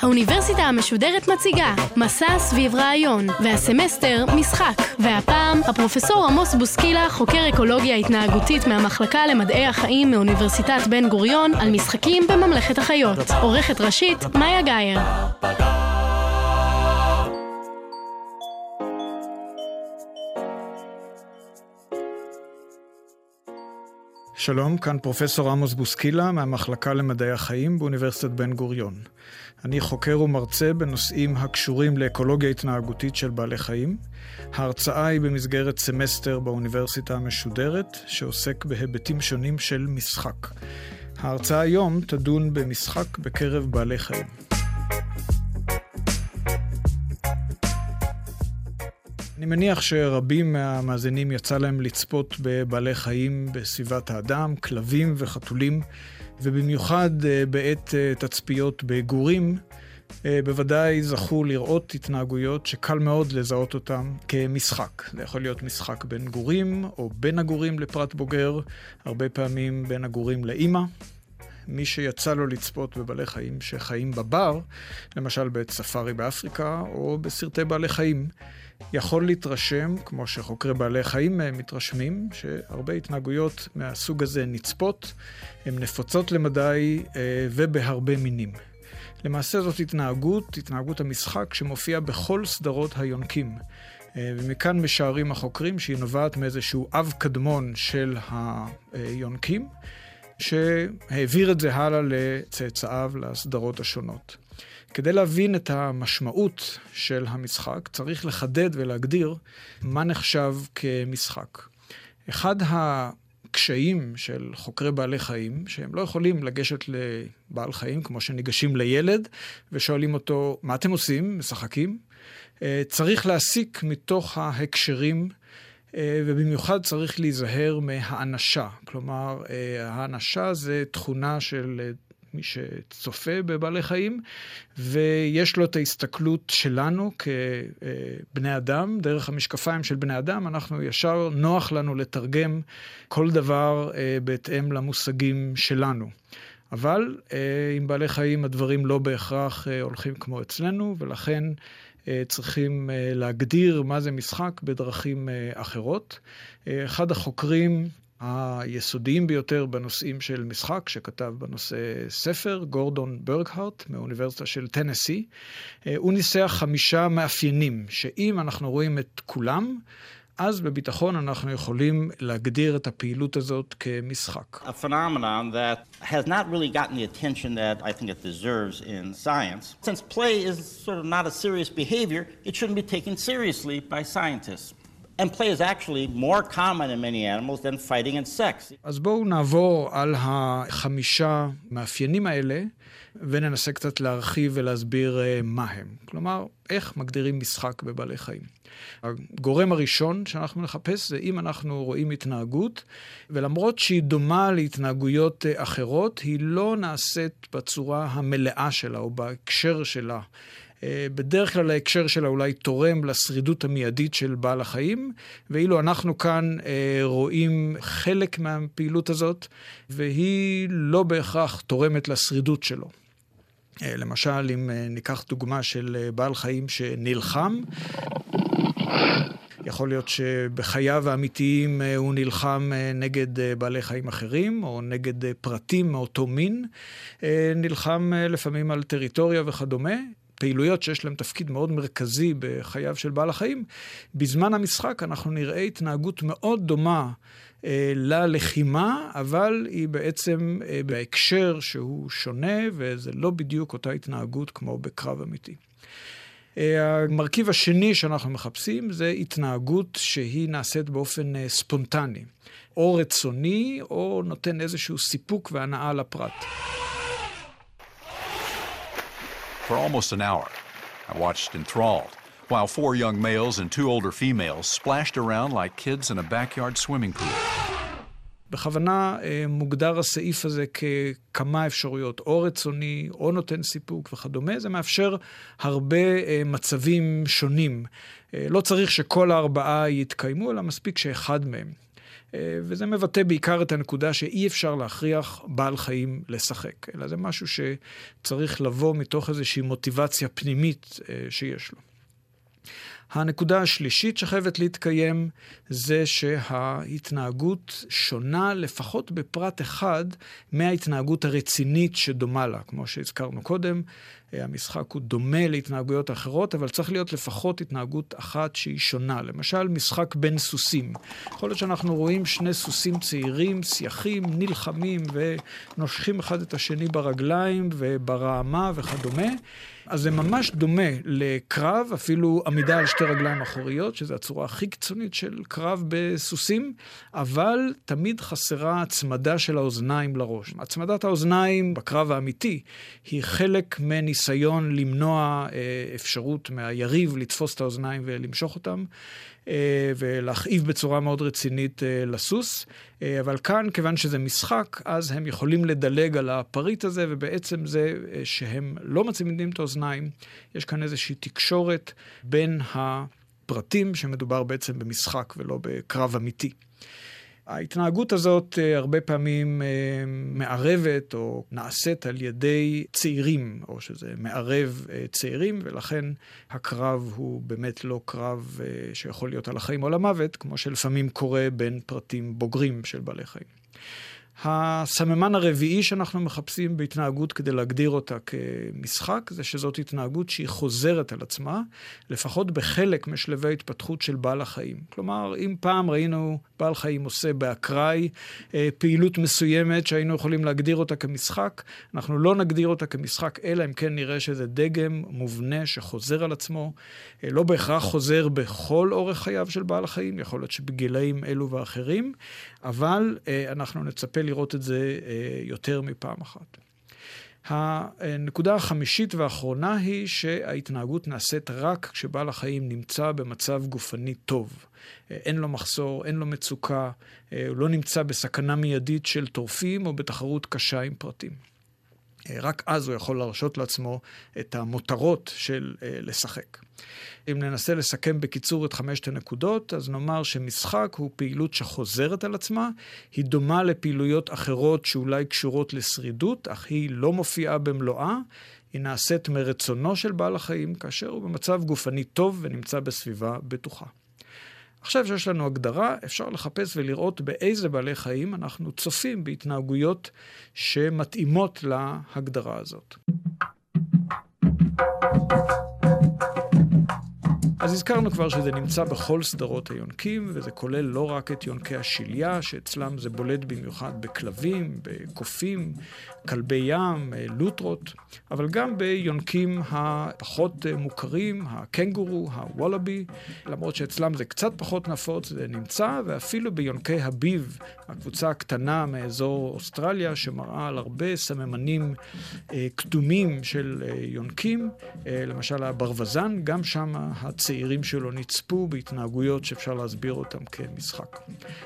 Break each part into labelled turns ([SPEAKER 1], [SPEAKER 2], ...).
[SPEAKER 1] האוניברסיטה המשודרת מציגה מסע סביב רעיון, והסמסטר משחק. והפעם הפרופסור עמוס בוסקילה, חוקר אקולוגיה התנהגותית מהמחלקה למדעי החיים מאוניברסיטת בן גוריון, על משחקים בממלכת החיות. עורכת ראשית, מאיה גאייר.
[SPEAKER 2] שלום, כאן פרופסור עמוס בוסקילה מהמחלקה למדעי החיים באוניברסיטת בן גוריון. אני חוקר ומרצה בנושאים הקשורים לאקולוגיה התנהגותית של בעלי חיים. ההרצאה היא במסגרת סמסטר באוניברסיטה המשודרת, שעוסק בהיבטים שונים של משחק. ההרצאה היום תדון במשחק בקרב בעלי חיים. אני מניח שרבים מהמאזינים יצא להם לצפות בבעלי חיים בסביבת האדם, כלבים וחתולים, ובמיוחד אה, בעת אה, תצפיות בגורים, אה, בוודאי זכו לראות התנהגויות שקל מאוד לזהות אותן כמשחק. זה יכול להיות משחק בין גורים, או בין הגורים לפרט בוגר, הרבה פעמים בין הגורים לאימא. מי שיצא לו לצפות בבעלי חיים שחיים בבר, למשל בעת ספארי באפריקה, או בסרטי בעלי חיים, יכול להתרשם, כמו שחוקרי בעלי חיים מתרשמים, שהרבה התנהגויות מהסוג הזה נצפות, הן נפוצות למדי אה, ובהרבה מינים. למעשה זאת התנהגות, התנהגות המשחק, שמופיעה בכל סדרות היונקים. אה, ומכאן משערים החוקרים שהיא נובעת מאיזשהו אב קדמון של היונקים, שהעביר את זה הלאה לצאצאיו, לסדרות השונות. כדי להבין את המשמעות של המשחק, צריך לחדד ולהגדיר מה נחשב כמשחק. אחד הקשיים של חוקרי בעלי חיים, שהם לא יכולים לגשת לבעל חיים כמו שניגשים לילד ושואלים אותו, מה אתם עושים? משחקים? אה, צריך להסיק מתוך ההקשרים אה, ובמיוחד צריך להיזהר מהאנשה. כלומר, אה, האנשה זה תכונה של מי שצופה בבעלי חיים, ויש לו את ההסתכלות שלנו כבני אדם, דרך המשקפיים של בני אדם, אנחנו ישר נוח לנו לתרגם כל דבר אה, בהתאם למושגים שלנו. אבל אה, עם בעלי חיים הדברים לא בהכרח אה, הולכים כמו אצלנו, ולכן צריכים להגדיר מה זה משחק בדרכים אחרות. אחד החוקרים היסודיים ביותר בנושאים של משחק, שכתב בנושא ספר, גורדון ברגהארט, מאוניברסיטה של טנסי. אה, הוא ניסח חמישה מאפיינים, שאם אנחנו רואים את כולם, אז בביטחון אנחנו יכולים להגדיר את הפעילות הזאת כמשחק. A phenomenon that has not really gotten the attention that I think it deserves in science. Since play is sort of not a serious behavior, it shouldn't be taken seriously by scientists. אז בואו נעבור על החמישה מאפיינים האלה וננסה קצת להרחיב ולהסביר אה, מה הם. כלומר, איך מגדירים משחק בבעלי חיים. הגורם הראשון שאנחנו נחפש זה אם אנחנו רואים התנהגות, ולמרות שהיא דומה להתנהגויות אה, אחרות, היא לא נעשית בצורה המלאה שלה או בהקשר שלה. אה, בדרך כלל ההקשר שלה אולי תורם לשרידות המיידית של בעל החיים, ואילו אנחנו כאן אה, רואים חלק מהפעילות הזאת, והיא לא בהכרח תורמת לשרידות שלו. אה, למשל, אם ניקח דוגמה של בעל חיים שנלחם, יכול להיות שבחייו האמיתיים הוא נלחם נגד בעלי חיים אחרים, או נגד פרטים מאותו מין. נלחם לפעמים על טריטוריה וכדומה. פעילויות שיש להן תפקיד מאוד מרכזי בחייו של בעל החיים, בזמן המשחק אנחנו נראה התנהגות מאוד דומה אה, ללחימה, אבל היא בעצם אה, בהקשר שהוא שונה, וזה לא בדיוק אותה התנהגות כמו בקרב אמיתי. אה, המרכיב השני שאנחנו מחפשים זה התנהגות שהיא נעשית באופן אה, ספונטני, או רצוני, או נותן איזשהו סיפוק והנאה לפרט.
[SPEAKER 3] For almost an hour, I watched enthralled while four young males and two older females splashed around like kids in a backyard swimming pool.
[SPEAKER 2] בכוונה אה, מוגדר הסעיף הזה ככמה אפשרויות, או רצוני, או נותן סיפוק וכדומה. זה מאפשר הרבה אה, מצבים שונים. אה, לא צריך שכל הארבעה יתקיימו, אלא מספיק שאחד מהם. וזה מבטא בעיקר את הנקודה שאי אפשר להכריח בעל חיים לשחק, אלא זה משהו שצריך לבוא מתוך איזושהי מוטיבציה פנימית שיש לו. הנקודה השלישית שחייבת להתקיים זה שההתנהגות שונה לפחות בפרט אחד מההתנהגות הרצינית שדומה לה. כמו שהזכרנו קודם, המשחק הוא דומה להתנהגויות אחרות, אבל צריך להיות לפחות התנהגות אחת שהיא שונה. למשל, משחק בין סוסים. יכול להיות שאנחנו רואים שני סוסים צעירים, סייחים, נלחמים ונושכים אחד את השני ברגליים וברעמה וכדומה. אז זה ממש דומה לקרב, אפילו עמידה על שתי רגליים אחוריות, שזו הצורה הכי קיצונית של קרב בסוסים, אבל תמיד חסרה הצמדה של האוזניים לראש. הצמדת האוזניים בקרב האמיתי היא חלק מניסיון למנוע אה, אפשרות מהיריב לתפוס את האוזניים ולמשוך אותם. אה, ולהכאיב בצורה מאוד רצינית אה, לסוס. אבל כאן, כיוון שזה משחק, אז הם יכולים לדלג על הפריט הזה, ובעצם זה שהם לא מצמידים את האוזניים, יש כאן איזושהי תקשורת בין הפרטים, שמדובר בעצם במשחק ולא בקרב אמיתי. ההתנהגות הזאת אה, הרבה פעמים אה, מערבת או נעשית על ידי צעירים, או שזה מערב אה, צעירים, ולכן הקרב הוא באמת לא קרב שיכול להיות על החיים או למוות, כמו שלפעמים קורה בין פרטים בוגרים של בעלי חיים. הסממן הרביעי שאנחנו מחפשים בהתנהגות כדי להגדיר אותה כמשחק, זה שזאת התנהגות שהיא חוזרת על עצמה, לפחות בחלק משלבי ההתפתחות של בעל החיים. כלומר, אם פעם ראינו בעל חיים עושה באקראי אה, פעילות מסוימת שהיינו יכולים להגדיר אותה כמשחק, אנחנו לא נגדיר אותה כמשחק, אלא אם כן נראה שזה דגם מובנה שחוזר על עצמו, אה, לא בהכרח חוזר בכל אורך חייו של בעל החיים, יכול להיות שבגילאים אלו ואחרים, אבל אה, אנחנו נצפה לראות את זה אה, יותר מפעם אחת. הנקודה החמישית והאחרונה היא שההתנהגות נעשית רק כשבעל החיים נמצא במצב גופני טוב. אה, אין לו מחסור, אין לו מצוקה, הוא לא נמצא בסכנה מיידית של טורפים או בתחרות קשה עם פרטים. רק אז הוא יכול להרשות לעצמו את המותרות של לשחק. אם ננסה לסכם בקיצור את חמשת הנקודות, אז נאמר שמשחק הוא פעילות שחוזרת על עצמה, היא דומה לפעילויות אחרות שאולי קשורות לשרידות, אך היא לא מופיעה במלואה, היא נעשית מרצונו של בעל החיים, כאשר הוא במצב גופני טוב ונמצא בסביבה בטוחה. עכשיו שיש לנו הגדרה, אפשר לחפש ולראות באיזה בעלי חיים אנחנו צופים בהתנהגויות שמתאימות להגדרה הזאת. אז הזכרנו כבר שזה נמצא בכל סדרות היונקים, וזה כולל לא רק את יונקי השליה, שאצלם זה בולט במיוחד בכלבים, בקופים, כלבי ים, אה, לוטרות, אבל גם ביונקים הפחות אה, מוכרים, הקנגורו, הוולאבי, למרות שאצלם זה קצת פחות נפוץ, זה נמצא, ואפילו ביונקי הביב, הקבוצה הקטנה מאזור אוסטרליה, שמראה על הרבה סממנים אה, קדומים של יונקים, למשל הברווזן, גם שם הצעירים שלו נצפו בהתנהגויות שאפשר להסביר אותם כמשחק.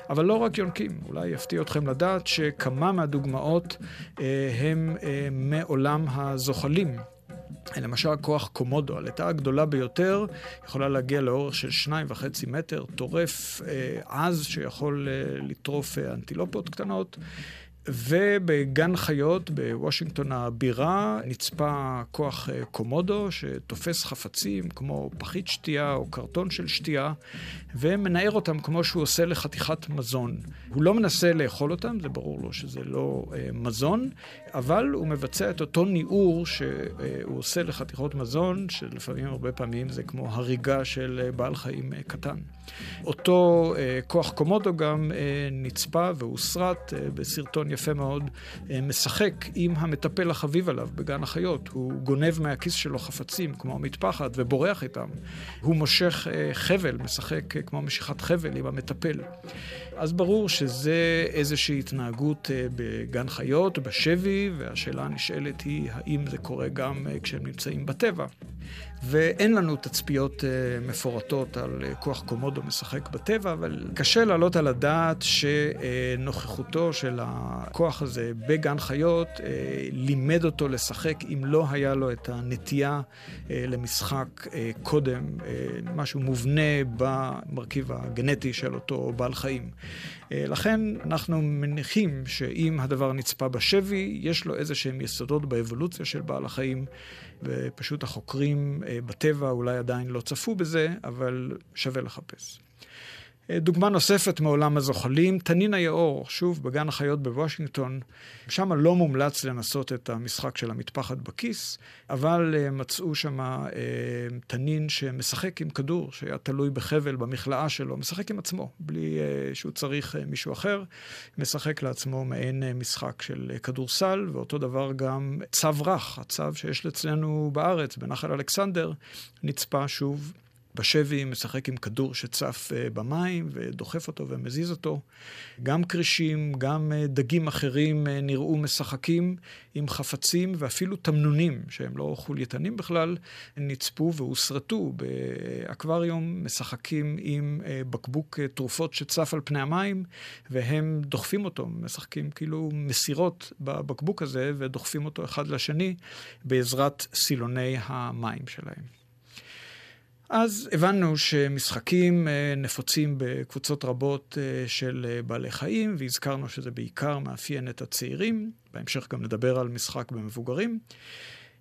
[SPEAKER 2] אבל לא רק יונקים, אולי יפתיע אתכם לדעת שכמה מהדוגמאות הם אה, מעולם הזוחלים. למשל כוח קומודו, הלטה הגדולה ביותר יכולה להגיע לאורך של שניים וחצי מטר, טורף אה, עז שיכול אה, לטרוף אה, אנטילופות קטנות. ובגן חיות בוושינגטון הבירה נצפה כוח אה, קומודו שתופס חפצים כמו פחית שתייה או קרטון של שתייה ומנער אותם כמו שהוא עושה לחתיכת מזון. הוא לא מנסה לאכול אותם, זה ברור לו שזה לא אה, מזון, אבל הוא מבצע את אותו ניעור שהוא עושה לחתיכות מזון, שלפעמים, הרבה פעמים, זה כמו הריגה של אה, בעל חיים אה, קטן. אותו אה, כוח קומודו גם אה, נצפה והוסרט אה, בסרטון יפה מאוד, אה, משחק עם המטפל החביב עליו בגן החיות. הוא גונב מהכיס שלו חפצים, כמו מטפחת, ובורח איתם. הוא מושך אה, חבל, משחק אה, כמו משיכת חבל עם המטפל. אז ברור שזה איזושהי התנהגות אה, בגן חיות, בשבי, והשאלה הנשאלת היא, האם זה קורה גם אה, כשהם נמצאים בטבע. ואין לנו תצפיות uh, מפורטות על uh, כוח קומודו משחק בטבע, אבל קשה להעלות על הדעת שנוכחותו של הכוח הזה בגן חיות uh, לימד אותו לשחק אם לא היה לו את הנטייה למשחק קודם, משהו מובנה במרכיב הגנטי של אותו בעל חיים. אה, לכן אנחנו מניחים שאם הדבר נצפה בשבי, יש לו איזה שהם יסודות באבולוציה של בעל החיים, ופשוט החוקרים אה, בטבע אולי עדיין לא צפו בזה, אבל שווה לחפש. דוגמה נוספת מעולם הזוחלים, תנין היאור, שוב בגן החיות בוושינגטון. שם לא מומלץ לנסות את המשחק של המטפחת בכיס, אבל אה, מצאו שם אה, תנין שמשחק עם כדור, שהיה תלוי בחבל במכלאה שלו, משחק עם עצמו, בלי אה, שהוא צריך מישהו אחר, משחק לעצמו מעין משחק של כדורסל, ואותו דבר גם צו רך, הצו שיש אצלנו בארץ, בנחל אלכסנדר, נצפה שוב בשבי משחק עם כדור שצף אה, במים ודוחף אותו ומזיז אותו. גם כרישים, גם אה, דגים אחרים אה, נראו משחקים עם חפצים ואפילו תמנונים, שהם לא חולייתנים בכלל, נצפו והוסרטו באקווריום, משחקים עם בקבוק תרופות שצף על פני המים, והם דוחפים אותו, משחקים כאילו מסירות בבקבוק הזה ודוחפים אותו אחד לשני בעזרת סילוני המים שלהם. אז הבנו שמשחקים אה, נפוצים בקבוצות רבות אה, של אה, בעלי חיים, והזכרנו שזה בעיקר מאפיין את הצעירים. בהמשך גם נדבר על משחק במבוגרים.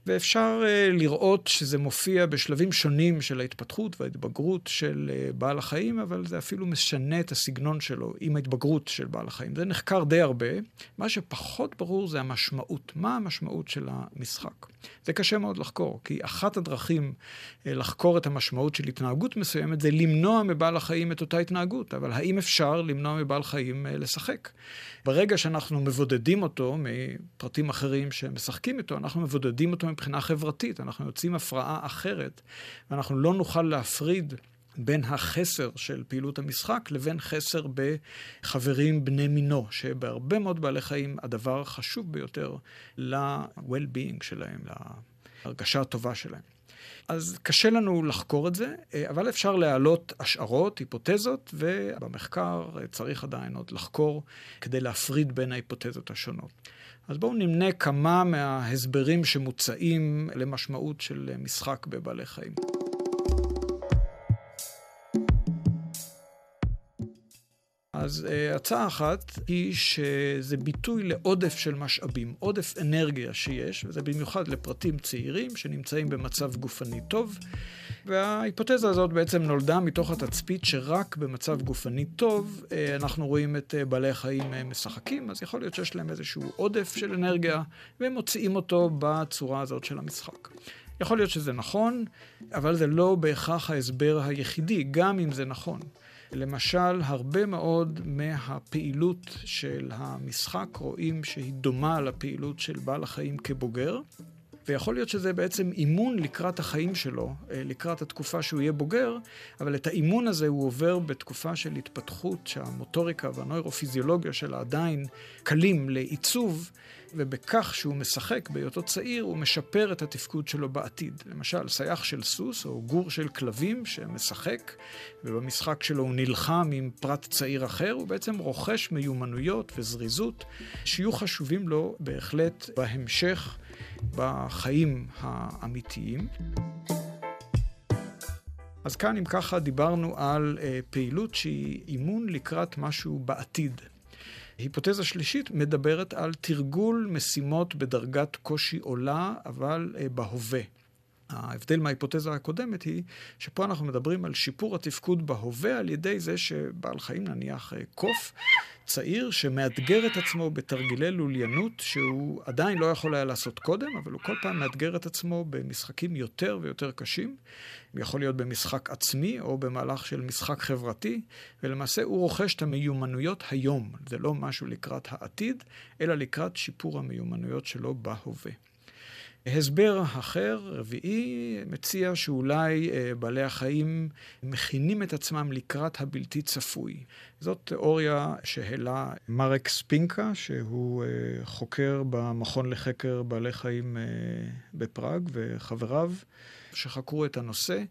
[SPEAKER 2] ואפשר uh, לראות שזה מופיע בשלבים שונים של ההתפתחות וההתבגרות של uh, בעל החיים, אבל זה אפילו משנה את הסגנון שלו עם ההתבגרות של בעל החיים. זה נחקר די הרבה. מה שפחות ברור זה המשמעות. מה המשמעות של המשחק? זה קשה מאוד לחקור, כי אחת הדרכים uh, לחקור את המשמעות של התנהגות מסוימת זה למנוע מבעל החיים את אותה התנהגות. אבל האם אפשר למנוע מבעל חיים uh, לשחק? ברגע שאנחנו מבודדים אותו מפרטים אחרים שמשחקים איתו, אנחנו מבודדים אותו מבחינה חברתית. אנחנו יוצאים הפרעה אחרת, ואנחנו לא נוכל להפריד בין החסר של פעילות המשחק לבין חסר בחברים בני מינו, שבהרבה מאוד בעלי חיים הדבר החשוב ביותר ל-well-being שלהם, להרגשה הטובה שלהם. אז קשה לנו לחקור את זה, אבל אפשר להעלות השערות, היפותזות, ובמחקר צריך עדיין עוד לחקור כדי להפריד בין ההיפותזות השונות. אז בואו נמנה כמה מההסברים שמוצעים למשמעות של משחק בבעלי חיים. אז uh, הצעה אחת היא שזה ביטוי לעודף של משאבים, עודף אנרגיה שיש, וזה במיוחד לפרטים צעירים שנמצאים במצב גופני טוב. וההיפותזה הזאת בעצם נולדה מתוך התצפית שרק במצב גופני טוב אה, אנחנו רואים את אה, בעלי החיים משחקים, אז יכול להיות שיש להם איזשהו עודף של אנרגיה, והם מוציאים אותו בצורה הזאת של המשחק. יכול להיות שזה נכון, אבל זה לא בהכרח ההסבר היחידי, גם אם זה נכון. למשל, הרבה מאוד מהפעילות של המשחק רואים שהיא דומה לפעילות של בעל החיים כבוגר, ויכול להיות שזה בעצם אימון לקראת החיים שלו, אה, לקראת התקופה שהוא יהיה בוגר, אבל את האימון הזה הוא עובר בתקופה של התפתחות שהמוטוריקה והנוירופיזיולוגיה שלה עדיין קלים לעיצוב, ובכך שהוא משחק בהיותו צעיר, הוא משפר את התפקוד שלו בעתיד. למשל, סייח של סוס או גור של כלבים שמשחק, ובמשחק שלו הוא נלחם עם פרט צעיר אחר, הוא בעצם רוכש מיומנויות וזריזות שיהיו חשובים לו בהחלט בהמשך בחיים האמיתיים. אז כאן, אם ככה, דיברנו על uh, פעילות שהיא אימון לקראת משהו בעתיד. היפותזה שלישית מדברת על תרגול משימות בדרגת קושי עולה, אבל uh, בהווה. ההבדל מההיפותזה הקודמת היא שפה אנחנו מדברים על שיפור התפקוד בהווה על ידי זה שבעל חיים, נניח אה, קוף, צעיר שמאתגר את עצמו בתרגילי לוליינות שהוא עדיין לא יכול היה לעשות קודם, אבל הוא כל פעם מאתגר את עצמו במשחקים יותר ויותר קשים. יכול להיות במשחק עצמי או במהלך של משחק חברתי, ולמעשה הוא רוכש את המיומנויות היום. זה לא משהו לקראת העתיד, אלא לקראת שיפור המיומנויות שלו בהווה. הסבר אחר, רביעי, מציע שאולי אה, בעלי החיים מכינים את עצמם לקראת הבלתי צפוי. זאת תיאוריה שהעלה מרק ספינקה, שהוא אה, חוקר במכון לחקר בעלי חיים אה, בפראג, וחבריו שחקרו את הנושא.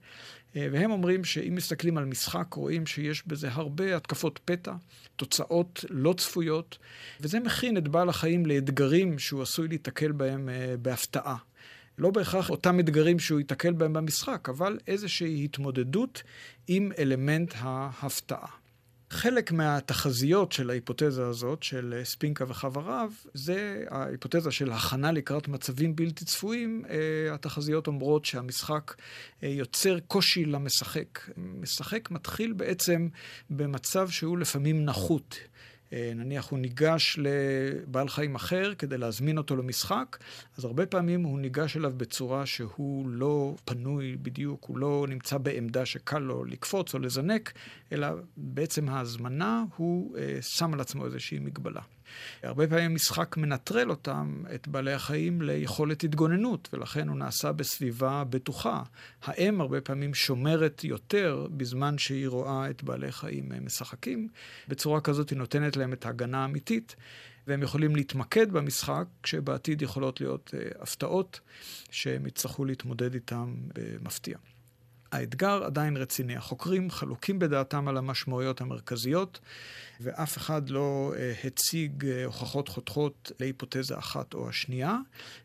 [SPEAKER 2] והם אומרים שאם מסתכלים על משחק, רואים שיש בזה הרבה התקפות פתע, תוצאות לא צפויות, וזה מכין את בעל החיים לאתגרים שהוא עשוי להיתקל בהם בהפתעה. לא בהכרח אותם אתגרים שהוא ייתקל בהם במשחק, אבל איזושהי התמודדות עם אלמנט ההפתעה. חלק מהתחזיות של ההיפותזה הזאת, של ספינקה וחבריו, זה ההיפותזה של הכנה לקראת מצבים בלתי צפויים. אה, התחזיות אומרות שהמשחק אה, יוצר קושי למשחק. משחק מתחיל בעצם במצב שהוא לפעמים נחות. אה, נניח הוא ניגש לבעל חיים אחר כדי להזמין אותו למשחק, אז הרבה פעמים הוא ניגש אליו בצורה שהוא לא פנוי בדיוק, הוא לא נמצא בעמדה שקל לו לקפוץ או לזנק, אלא בעצם ההזמנה הוא אה, שם על עצמו איזושהי מגבלה. הרבה פעמים משחק מנטרל אותם, את בעלי החיים, ליכולת התגוננות, ולכן הוא נעשה בסביבה בטוחה. האם הרבה פעמים שומרת יותר בזמן שהיא רואה את בעלי חיים משחקים. בצורה כזאת היא נותנת להם את ההגנה האמיתית. והם יכולים להתמקד במשחק, כשבעתיד יכולות להיות uh, הפתעות שהם יצטרכו להתמודד איתם במפתיע. האתגר עדיין רציני. החוקרים חלוקים בדעתם על המשמעויות המרכזיות, ואף אחד לא uh, הציג uh, הוכחות חותכות להיפותזה אחת או השנייה,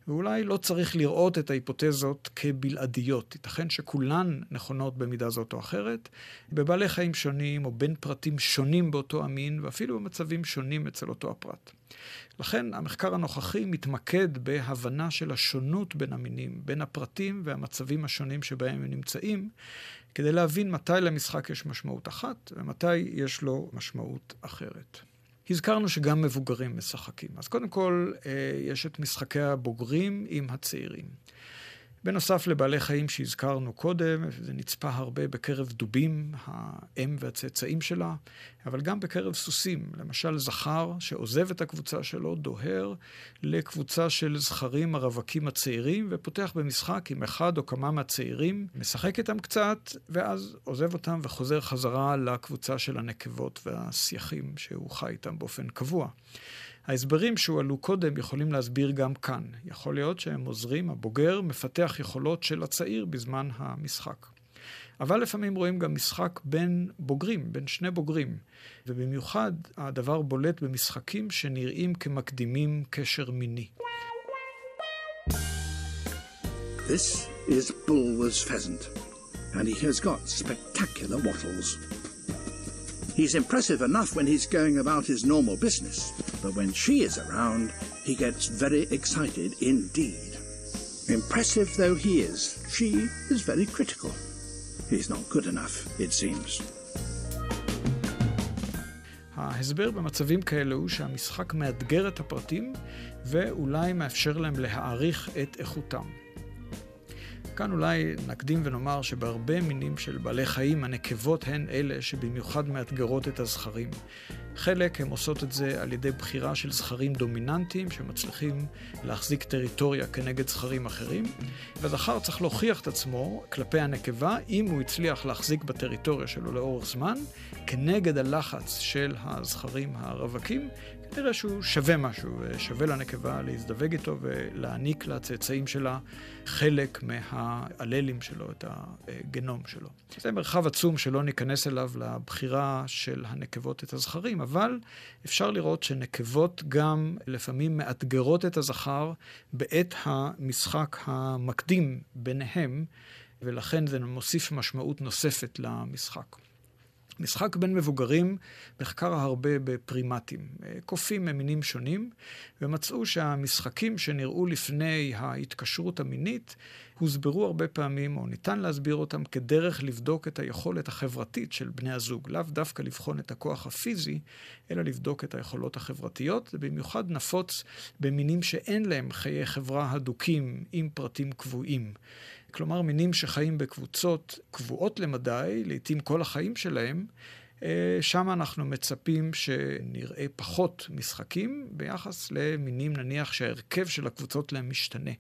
[SPEAKER 2] ואולי לא צריך לראות את ההיפותזות כבלעדיות. ייתכן שכולן נכונות במידה זאת או אחרת, בבעלי חיים שונים או בין פרטים שונים באותו המין, ואפילו במצבים שונים אצל אותו הפרט. לכן המחקר הנוכחי מתמקד בהבנה של השונות בין המינים, בין הפרטים והמצבים השונים שבהם הם נמצאים, כדי להבין מתי למשחק יש משמעות אחת ומתי יש לו משמעות אחרת. הזכרנו שגם מבוגרים משחקים. אז קודם כל, אה, יש את משחקי הבוגרים עם הצעירים. בנוסף לבעלי חיים שהזכרנו קודם, זה נצפה הרבה בקרב דובים, האם והצאצאים שלה, אבל גם בקרב סוסים. למשל, זכר שעוזב את הקבוצה שלו, דוהר לקבוצה של זכרים הרווקים הצעירים, ופותח במשחק עם אחד או כמה מהצעירים, משחק איתם קצת, ואז עוזב אותם וחוזר חזרה לקבוצה של הנקבות והסייחים שהוא חי איתם באופן קבוע. ההסברים שהועלו קודם יכולים להסביר גם כאן. יכול להיות שהם עוזרים, הבוגר מפתח יכולות של הצעיר בזמן המשחק. אבל לפעמים רואים גם משחק בין בוגרים, בין שני בוגרים. ובמיוחד הדבר בולט במשחקים שנראים כמקדימים קשר מיני. This is Bulwer's pheasant, and he has got spectacular wattles. He's impressive enough when he's going about his normal business, but when she is around, he gets very excited indeed. Impressive though he is, she is very critical. He's not good enough, it seems. ההסבר במצבים כאלה הוא שהמשחק מאתגר את הפרטים ואולי מאפשר להם להעריך את איכותם. כאן אולי נקדים ונאמר שבהרבה מינים של בעלי חיים הנקבות הן אלה שבמיוחד מאתגרות את הזכרים. חלק הן עושות את זה על ידי בחירה של זכרים דומיננטיים שמצליחים להחזיק טריטוריה כנגד זכרים אחרים, והזכר צריך להוכיח את עצמו כלפי הנקבה אם הוא הצליח להחזיק בטריטוריה שלו לאורך זמן, כנגד הלחץ של הזכרים הרווקים, כנראה שהוא שווה משהו, שווה לנקבה להזדווג איתו ולהעניק לצאצאים שלה חלק מהאללים שלו, את הגנום שלו. זה מרחב עצום שלא ניכנס אליו לבחירה של הנקבות את הזכרים, אבל אפשר לראות שנקבות גם לפעמים מאתגרות את הזכר בעת המשחק המקדים ביניהם, ולכן זה מוסיף משמעות נוספת למשחק. משחק בין מבוגרים נחקר הרבה בפרימטים. קופים ממינים שונים, ומצאו שהמשחקים שנראו לפני ההתקשרות המינית הוסברו הרבה פעמים, או ניתן להסביר אותם, כדרך לבדוק את היכולת החברתית של בני הזוג. לאו דווקא לבחון את הכוח הפיזי, אלא לבדוק את היכולות החברתיות. זה במיוחד נפוץ במינים שאין להם חיי חברה הדוקים עם פרטים קבועים. כלומר מינים שחיים בקבוצות קבועות למדי, לעתים כל החיים שלהם, אה, שם אנחנו מצפים שנראה פחות משחקים ביחס למינים, נניח שההרכב של הקבוצות להם משתנה.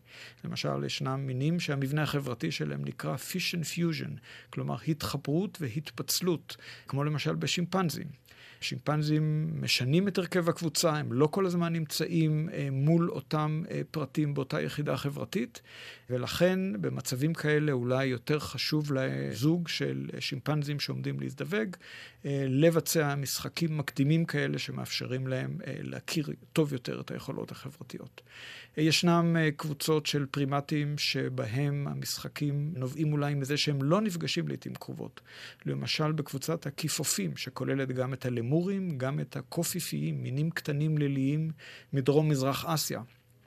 [SPEAKER 2] למשל, ישנם מינים שהמבנה החברתי שלהם נקרא fish and fusion, כלומר התחברות והתפצלות, כמו למשל בשימפנזים. שימפנזים משנים את הרכב הקבוצה, הם לא כל הזמן נמצאים אה, מול אותם אה, פרטים באותה יחידה חברתית, ולכן במצבים כאלה אולי יותר חשוב לזוג של שימפנזים שעומדים להזדווג, אה, לבצע משחקים מקדימים כאלה שמאפשרים להם להכיר טוב יותר את היכולות החברתיות. ישנם קבוצות של פרימטים שבהם המשחקים נובעים אולי מזה שהם לא נפגשים לעיתים קרובות. למשל בקבוצת הכיפופים, שכוללת גם את. הלמורים, גם את הקופיפיים, מינים קטנים ליליים מדרום-מזרח אסיה.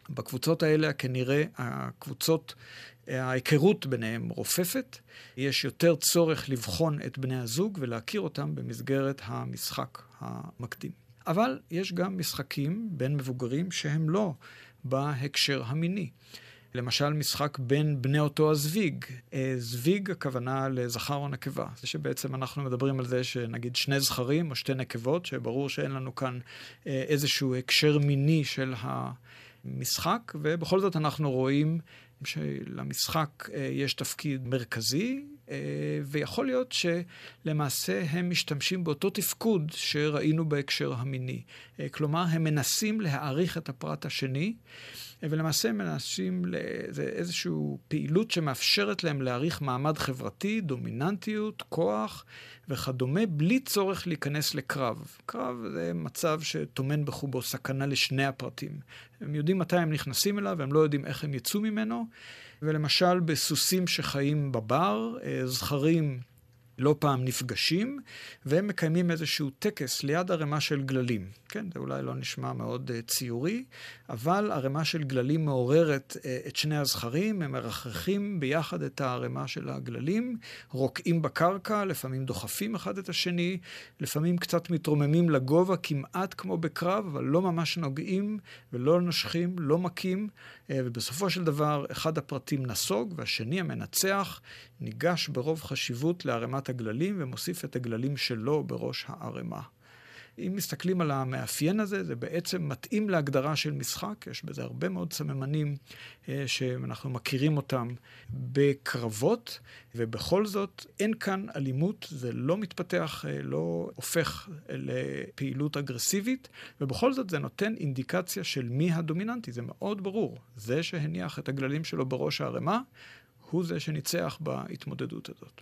[SPEAKER 2] בקבוצות האלה כנראה הקבוצות, ההיכרות ביניהם רופפת, יש יותר צורך לבחון את בני הזוג ולהכיר אותם במסגרת המשחק המקדים. אבל יש גם משחקים בין מבוגרים שהם לא בהקשר המיני. למשל משחק בין בני אותו הזוויג. אה, זוויג הכוונה לזכר או נקבה. זה שבעצם אנחנו מדברים על זה שנגיד שני זכרים או שתי נקבות, שברור שאין לנו כאן אה, איזשהו הקשר מיני של המשחק, ובכל זאת אנחנו רואים שלמשחק אה, יש תפקיד מרכזי, ויכול להיות שלמעשה הם משתמשים באותו תפקוד שראינו בהקשר המיני. כלומר, הם מנסים להעריך את הפרט השני. ולמעשה מנסים לאיזושהי פעילות שמאפשרת להם להעריך מעמד חברתי, דומיננטיות, כוח וכדומה, בלי צורך להיכנס לקרב. קרב זה מצב שטומן בחובו סכנה לשני הפרטים. הם יודעים מתי הם נכנסים אליו, והם לא יודעים איך הם יצאו ממנו. ולמשל בסוסים שחיים בבר, אה, זכרים לא פעם נפגשים, והם מקיימים איזשהו טקס ליד ערימה של גללים. כן, זה אולי לא נשמע מאוד uh, ציורי, אבל ערימה של גללים מעוררת uh, את שני הזכרים, הם מרחכים ביחד את הערימה של הגללים, רוקעים בקרקע, לפעמים דוחפים אחד את השני, לפעמים קצת מתרוממים לגובה, כמעט כמו בקרב, אבל לא ממש נוגעים ולא נושכים, לא מכים, uh, ובסופו של דבר אחד הפרטים נסוג והשני המנצח ניגש ברוב חשיבות לערימת הגללים ומוסיף את הגללים שלו בראש הערימה. אם מסתכלים על המאפיין הזה, זה בעצם מתאים להגדרה של משחק, יש בזה הרבה מאוד סממנים אה, שאנחנו מכירים אותם בקרבות, ובכל זאת אין כאן אלימות, זה לא מתפתח, אה, לא הופך לפעילות אגרסיבית, ובכל זאת זה נותן אינדיקציה של מי הדומיננטי, זה מאוד ברור. זה שהניח את הגללים שלו בראש הערימה, הוא זה שניצח בהתמודדות הזאת.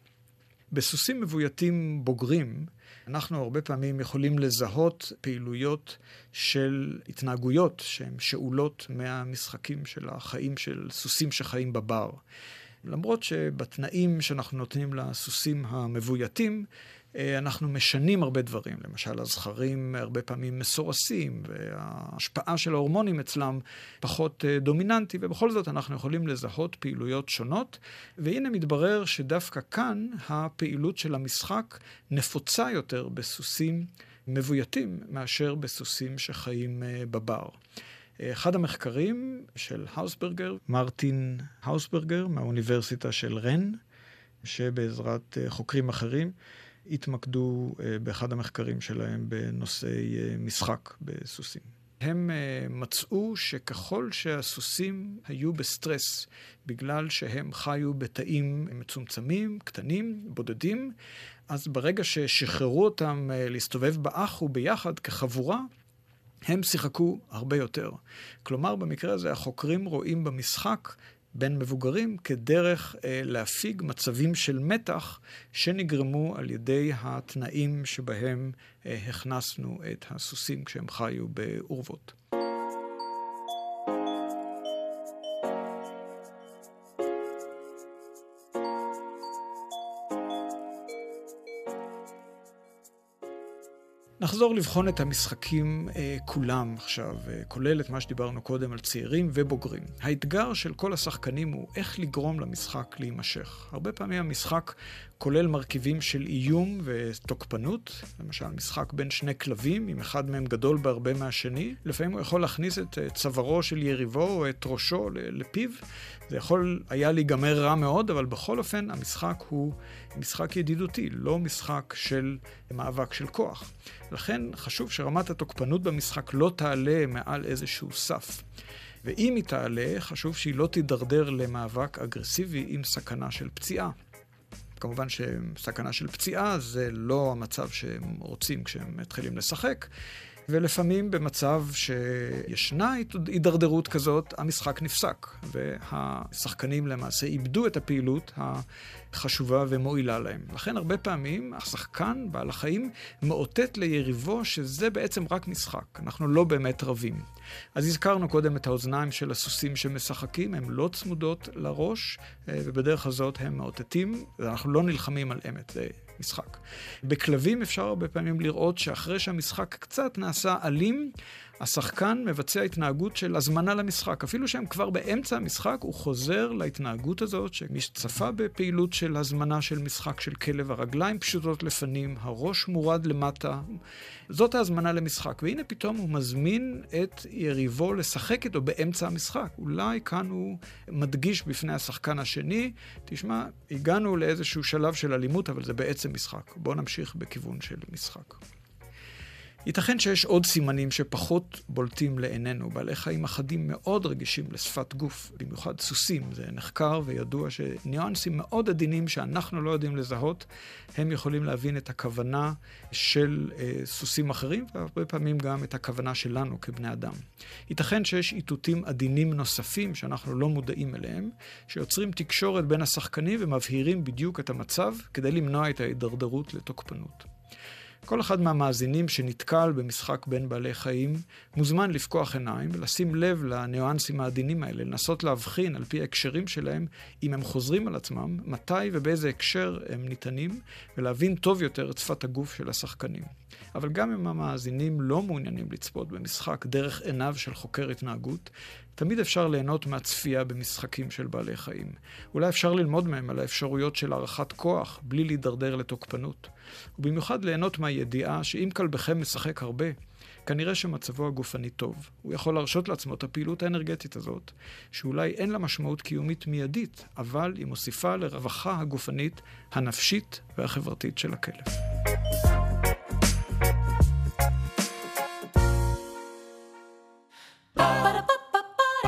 [SPEAKER 2] בסוסים מבויתים בוגרים, אנחנו הרבה פעמים יכולים לזהות פעילויות של התנהגויות שהן שאולות מהמשחקים של החיים של סוסים שחיים בבר. למרות שבתנאים שאנחנו נותנים לסוסים המבויתים, אנחנו משנים הרבה דברים. למשל, הזכרים הרבה פעמים מסורסים, וההשפעה של ההורמונים אצלם פחות אה, דומיננטי, ובכל זאת אנחנו יכולים לזהות פעילויות שונות. והנה מתברר שדווקא כאן הפעילות של המשחק נפוצה יותר בסוסים מבויתים מאשר בסוסים שחיים אה, בבר. אחד המחקרים של האוסברגר, מרטין האוסברגר מהאוניברסיטה של רן, שבעזרת חוקרים אחרים התמקדו אה, באחד המחקרים שלהם בנושאי אה, משחק בסוסים. הם אה, מצאו שככל שהסוסים היו בסטרס בגלל שהם חיו בתאים מצומצמים, קטנים, בודדים, אז ברגע ששחררו אותם להסתובב באח וביחד כחבורה, הם שיחקו הרבה יותר. כלומר, במקרה הזה החוקרים רואים במשחק בין מבוגרים כדרך אה, להפיג מצבים של מתח שנגרמו על ידי התנאים שבהם אה, הכנסנו את הסוסים כשהם חיו בעורבות. נחזור לבחון את המשחקים אה, כולם עכשיו, אה, כולל את מה שדיברנו קודם על צעירים ובוגרים. האתגר של כל השחקנים הוא איך לגרום למשחק להימשך. הרבה פעמים המשחק כולל מרכיבים של איום ותוקפנות, למשל משחק בין שני כלבים, אם אחד מהם גדול בהרבה מהשני, לפעמים הוא יכול להכניס את אה, צווארו של יריבו או את ראשו לפיו. זה יכול היה להיגמר רע מאוד, אבל בכל אופן המשחק הוא משחק ידידותי, לא משחק של מאבק של כוח. לכן חשוב שרמת התוקפנות במשחק לא תעלה מעל איזשהו סף. ואם היא תעלה, חשוב שהיא לא תידרדר למאבק אגרסיבי עם סכנה של פציעה. כמובן שסכנה של פציעה זה לא המצב שהם רוצים כשהם מתחילים לשחק, ולפעמים במצב שישנה הידרדרות כזאת, המשחק נפסק, והשחקנים למעשה איבדו את הפעילות חשובה ומועילה להם. לכן הרבה פעמים השחקן, בעל החיים, מאותת ליריבו שזה בעצם רק משחק, אנחנו לא באמת רבים. אז הזכרנו קודם את האוזניים של הסוסים שמשחקים, הן לא צמודות לראש, אה, ובדרך הזאת הם מאותתים, ואנחנו לא נלחמים על אמת, משחק. בכלבים אפשר הרבה פעמים לראות שאחרי שהמשחק קצת נעשה אלים, השחקן מבצע התנהגות של הזמנה למשחק. אפילו שהם כבר באמצע המשחק, הוא חוזר להתנהגות הזאת, שמי שצפה בפעילות של הזמנה של משחק של כלב, הרגליים פשוטות לפנים, הראש מורד למטה. זאת ההזמנה למשחק. והנה פתאום הוא מזמין את יריבו לשחק איתו באמצע המשחק. אולי כאן הוא מדגיש בפני השחקן השני, תשמע, הגענו לאיזשהו שלב של אלימות, אבל זה בעצם משחק. בואו נמשיך בכיוון של משחק. ייתכן שיש עוד סימנים שפחות בולטים לעינינו. בעלי חיים אחדים מאוד רגישים לשפת גוף, במיוחד סוסים. זה נחקר וידוע שניואנסים מאוד עדינים שאנחנו לא יודעים לזהות, הם יכולים להבין את הכוונה של אה, סוסים אחרים, והרבה פעמים גם את הכוונה שלנו כבני אדם. ייתכן שיש איתותים עדינים נוספים שאנחנו לא מודעים אליהם, שיוצרים תקשורת בין השחקנים ומבהירים בדיוק את המצב כדי למנוע את ההידרדרות לתוקפנות. כל אחד מהמאזינים שנתקל במשחק בין בעלי חיים מוזמן לפקוח עיניים ולשים לב לניואנסים העדינים האלה, לנסות להבחין על פי ההקשרים שלהם, אם הם חוזרים על עצמם, מתי ובאיזה הקשר הם ניתנים, ולהבין טוב יותר את שפת הגוף של השחקנים. אבל גם אם המאזינים לא מעוניינים לצפות במשחק דרך עיניו של חוקר התנהגות, תמיד אפשר ליהנות מהצפייה במשחקים של בעלי חיים. אולי אפשר ללמוד מהם על האפשרויות של הערכת כוח, בלי להידרדר לתוקפנות. ובמיוחד ליהנות מהידיעה שאם כלבכם משחק הרבה, כנראה שמצבו הגופני טוב. הוא יכול להרשות לעצמו את הפעילות האנרגטית הזאת, שאולי אין לה משמעות קיומית מיידית, אבל היא מוסיפה לרווחה הגופנית, הנפשית והחברתית של הכלב.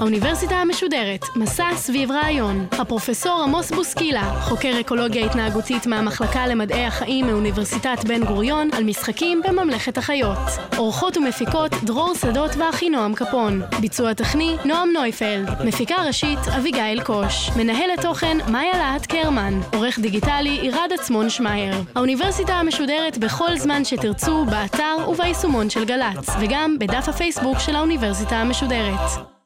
[SPEAKER 1] האוניברסיטה המשודרת, מסע סביב רעיון. הפרופסור עמוס בוסקילה, חוקר אקולוגיה התנהגותית מהמחלקה למדעי החיים מאוניברסיטת בן גוריון, על משחקים בממלכת החיות. אורחות ומפיקות דרור שדות ואחינועם קפון. ביצוע טכני נועם נויפלד. מפיקה ראשית אביגיל קוש. מנהלת תוכן מאיה להט קרמן. עורך דיגיטלי עירד עצמון שמייר. האוניברסיטה המשודרת בכל זמן שתרצו, באתר וביישומון של גל"צ, וגם בדף הפייסבוק של האוניברסיטה המשודרת.